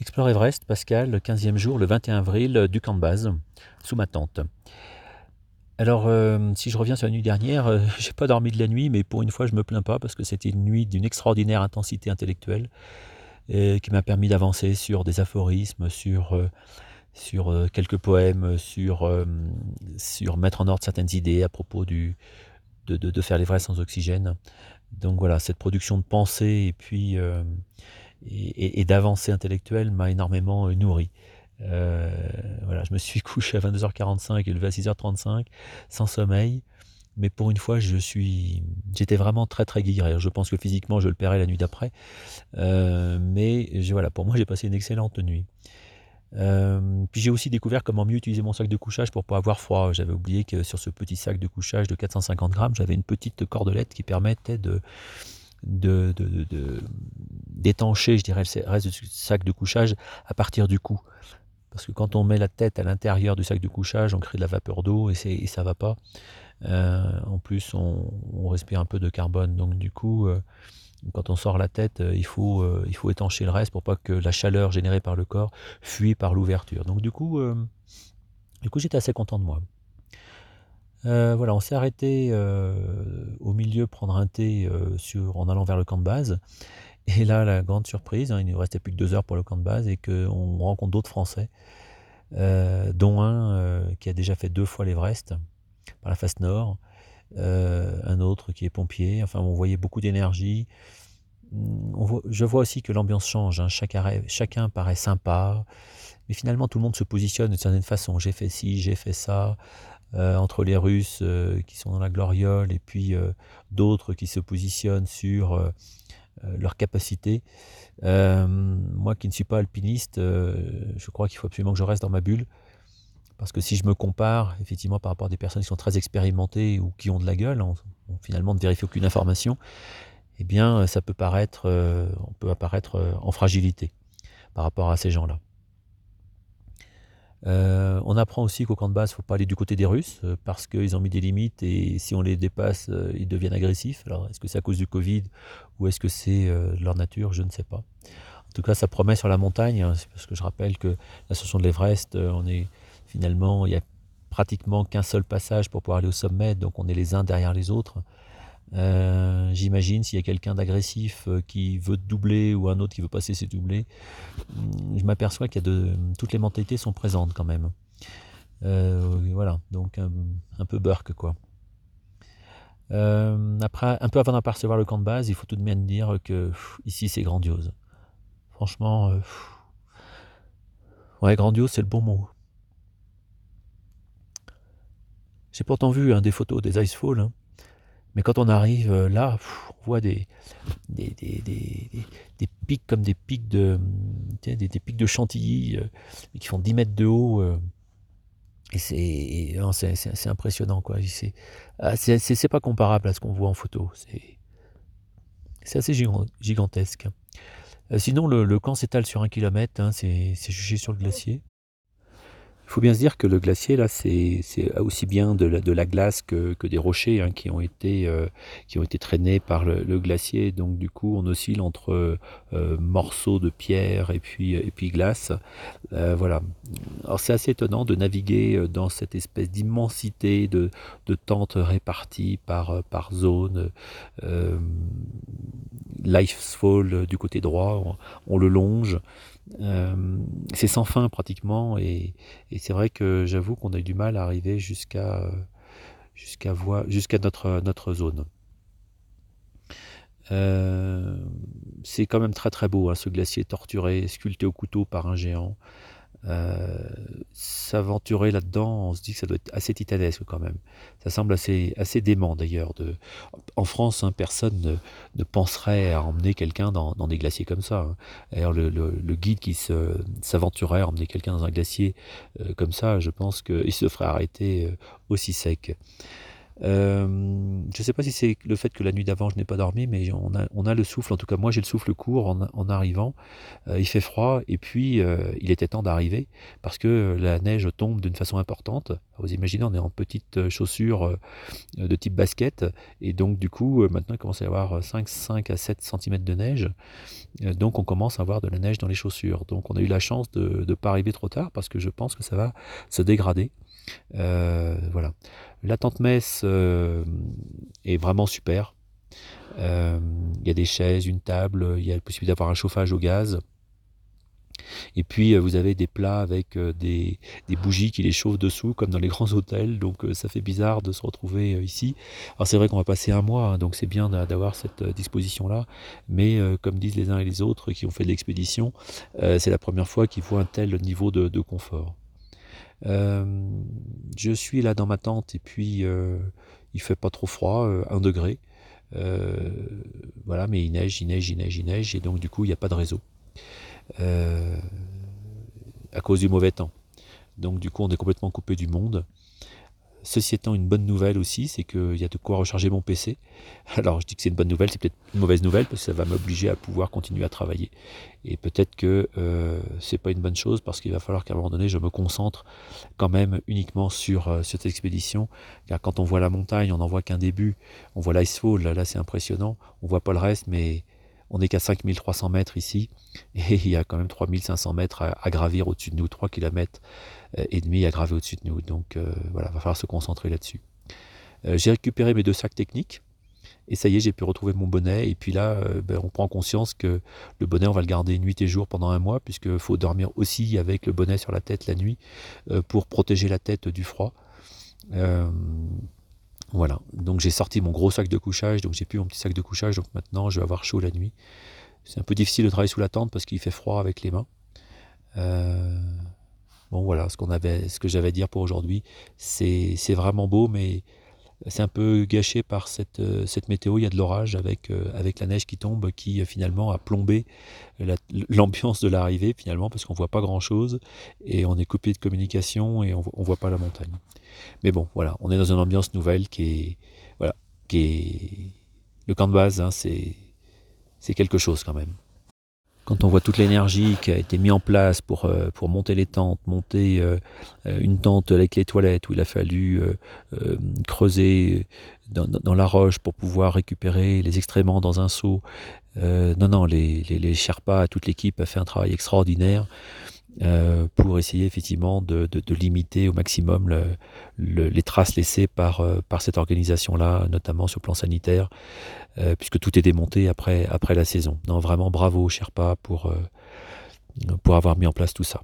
Explore Everest, Pascal, le 15e jour, le 21 avril, du camp de base, sous ma tente. Alors, euh, si je reviens sur la nuit dernière, euh, j'ai pas dormi de la nuit, mais pour une fois, je me plains pas parce que c'était une nuit d'une extraordinaire intensité intellectuelle qui m'a permis d'avancer sur des aphorismes, sur, euh, sur quelques poèmes, sur, sur mettre en ordre certaines idées à propos du, de, de, de faire l'Everest sans oxygène. Donc voilà, cette production de pensée et puis et, d'avancée intellectuelle m'a énormément euh, nourri. Euh, voilà, je me suis couché à 22h45 et levé à 6h35 sans sommeil. Mais pour une fois, je suis, j'étais vraiment très très guéri. Je pense que physiquement, je le paierai la nuit d'après. Euh, mais voilà, pour moi, j'ai passé une excellente nuit. puis j'ai aussi découvert comment mieux utiliser mon sac de couchage pour pas avoir froid. J'avais oublié que sur ce petit sac de couchage de 450 grammes, j'avais une petite cordelette qui permettait de, de, d'étancher, je dirais, le reste du sac de couchage à partir du cou. Parce que quand on met la tête à l'intérieur du sac de couchage, on crée de la vapeur d'eau et, et ça va pas. Euh, en plus, on, respire un peu de carbone. Donc du coup, euh, quand on sort la tête, euh, il, faut, étancher le reste pour pas que la chaleur générée par le corps fuit par l'ouverture. Donc du coup, du coup j'étais assez content de moi. voilà, on s'est arrêté au milieu prendre un thé en allant vers le camp de base. Et là, la grande surprise, hein, il ne nous restait plus que deux heures pour le camp de base et qu'on rencontre d'autres Français, euh, dont un euh, qui a déjà fait deux fois l'Everest par la face nord, euh, un autre qui est pompier. Enfin, on voyait beaucoup d'énergie. je vois aussi que l'ambiance change. Hein. chacun paraît sympa, mais finalement tout le monde se positionne d'une certaine façon. J'ai fait ci, j'ai fait ça. entre les Russes qui sont dans la gloriole et puis d'autres qui se positionnent sur leur capacité. Euh, moi qui ne suis pas alpiniste, euh, je crois qu'il faut absolument que je reste dans ma bulle. Parce que si je me compare, effectivement, par rapport à des personnes qui sont très expérimentées ou qui ont de la gueule, finalement ne vérifie aucune information, eh bien, ça peut paraître, on peut apparaître en fragilité par rapport à ces gens-là. Euh, on apprend aussi qu'au camp de base, il ne faut pas aller du côté des Russes euh, parce qu'ils ont mis des limites et si on les dépasse, euh, ils deviennent agressifs. Alors, est-ce que c'est à cause du Covid ou est-ce que c'est leur nature? Je ne sais pas. En tout cas, ça promet sur la montagne, hein, parce que je rappelle que l'ascension de l'Everest, on est finalement, il n'y a pratiquement qu'un seul passage pour pouvoir aller au sommet, donc on est les uns derrière les autres. Euh, j'imagine s'il y a quelqu'un d'agressif euh, qui veut doubler ou un autre qui veut passer ses doublés, je m'aperçois qu'il y a toutes les mentalités sont présentes quand même. Euh, voilà, donc un, peu burk quoi. après, un peu avant d'apercevoir le camp de base, il faut tout de même dire que ici c'est grandiose. Franchement, ouais, grandiose c'est le bon mot. J'ai pourtant vu hein, des photos des Icefall. Hein. Mais quand on arrive euh, là, on voit des, des, pics comme des pics de, des, pics de chantilly euh, qui font 10 mètres de haut. Euh, et c'est impressionnant. quoi. Ah, c'est pas comparable à ce qu'on voit en photo. C'est assez gigantesque. sinon, le, camp s'étale sur un kilomètre. Hein, c'est jugé sur le glacier. Il faut bien se dire que le glacier, là, c'est aussi bien de la, glace que, des rochers hein, qui, ont été, euh, qui ont été traînés par le, glacier. Donc, du coup, on oscille entre euh, morceaux de pierre et puis, et puis glace. Euh, voilà. Alors, c'est assez étonnant de naviguer dans cette espèce d'immensité de, de, tentes réparties par, par zone. Lifefall du côté droit, on le longe. Euh, c'est sans fin pratiquement et, c'est vrai que j'avoue qu'on a eu du mal à arriver jusqu'à jusqu'à notre, zone. Euh, c'est quand même très très beau hein, ce glacier torturé, sculpté au couteau par un géant. Euh, s'aventurer là-dedans, on se dit que ça doit être assez titanesque quand même. Ça semble assez, assez dément d'ailleurs. De... En France, hein, personne ne, penserait à emmener quelqu'un dans, des glaciers comme ça. Hein. D'ailleurs, le, guide qui s'aventurerait à emmener quelqu'un dans un glacier euh, comme ça, je pense qu'il se ferait arrêter euh, aussi sec. Je ne sais pas si c'est le fait que la nuit d'avant je n'ai pas dormi, mais on a, le souffle, en tout cas moi j'ai le souffle court en, arrivant. il fait froid et puis il était temps d'arriver parce que la neige tombe d'une façon importante. Vous imaginez, on est en petites chaussures de type basket et donc du coup maintenant il commence à y avoir 5, 5 à 7 cm de neige. donc on commence à avoir de la neige dans les chaussures. Donc on a eu la chance de ne pas arriver trop tard parce que je pense que ça va se dégrader. Euh, voilà. La tente messe euh, est vraiment super. Euh, il y a des chaises, une table, il y a la possibilité d'avoir un chauffage au gaz. Et puis vous avez des plats avec des, bougies qui les chauffent dessous, comme dans les grands hôtels. Donc ça fait bizarre de se retrouver ici. Alors c'est vrai qu'on va passer un mois, hein, donc c'est bien d'avoir cette disposition-là. Mais comme disent les uns et les autres qui ont fait de l'expédition, c'est la première fois qu'ils voient un tel niveau de confort. Euh, je suis là dans ma tente et puis euh, il fait pas trop froid, 1 euh, degré. voilà, mais il neige, il neige, il neige, il neige, et donc du coup il n'y a pas de réseau. à cause du mauvais temps. Donc du coup on est complètement coupé du monde. Ceci étant une bonne nouvelle aussi, c'est qu'il y a de quoi recharger mon PC. Alors je dis que c'est une bonne nouvelle, c'est peut-être une mauvaise nouvelle parce que ça va m'obliger à pouvoir continuer à travailler. Et peut-être que euh, c'est pas une bonne chose parce qu'il va falloir qu'à un moment donné je me concentre quand même uniquement sur, euh, cette expédition. Car quand on voit la montagne, on n'en voit qu'un début. On voit l'Icefall, là, c'est impressionnant. On voit pas le reste, mais on n'est qu'à 5300 mètres ici, et il y a quand même 3500 mètres à, gravir au-dessus de nous, 3 km euh, et demi à graver au-dessus de nous. Donc euh, voilà, il va falloir se concentrer là-dessus. Euh, j'ai récupéré mes deux sacs techniques, et ça y est, j'ai pu retrouver mon bonnet. Et puis là, ben, on prend conscience que le bonnet, on va le garder nuit et jour pendant un mois, puisqu'il faut dormir aussi avec le bonnet sur la tête la nuit pour protéger la tête du froid. Voilà, donc j'ai sorti mon gros sac de couchage, donc j'ai plus mon petit sac de couchage, donc maintenant je vais avoir chaud la nuit. C'est un peu difficile de travailler sous la tente parce qu'il fait froid avec les mains. Euh, bon voilà, ce, qu'on avait, ce que j'avais à dire pour aujourd'hui, c'est vraiment beau, mais c'est un peu gâché par cette, euh, cette météo. Il y a de l'orage avec, euh, avec la neige qui tombe, qui finalement a plombé l'ambiance de l'arrivée, finalement, parce qu'on voit pas grand-chose, et on est coupé de communication, et on ne voit pas la montagne. Mais bon, voilà, on est dans une ambiance nouvelle qui est, voilà, qui est le camp de base, hein, c'est quelque chose quand même. Quand on voit toute l'énergie qui a été mise en place pour, euh, pour monter les tentes, monter euh, euh, une tente avec les toilettes où il a fallu creuser dans, la roche pour pouvoir récupérer les extréments dans un seau. non, non, les, les, les Sherpas, toute l'équipe a fait un travail extraordinaire. Euh, pour essayer effectivement de, limiter au maximum le, le, les traces laissées par, euh, par cette organisation-là, notamment sur le plan sanitaire, euh, puisque tout est démonté après, après la saison. Non, vraiment bravo Sherpa pour, pour avoir mis en place tout ça.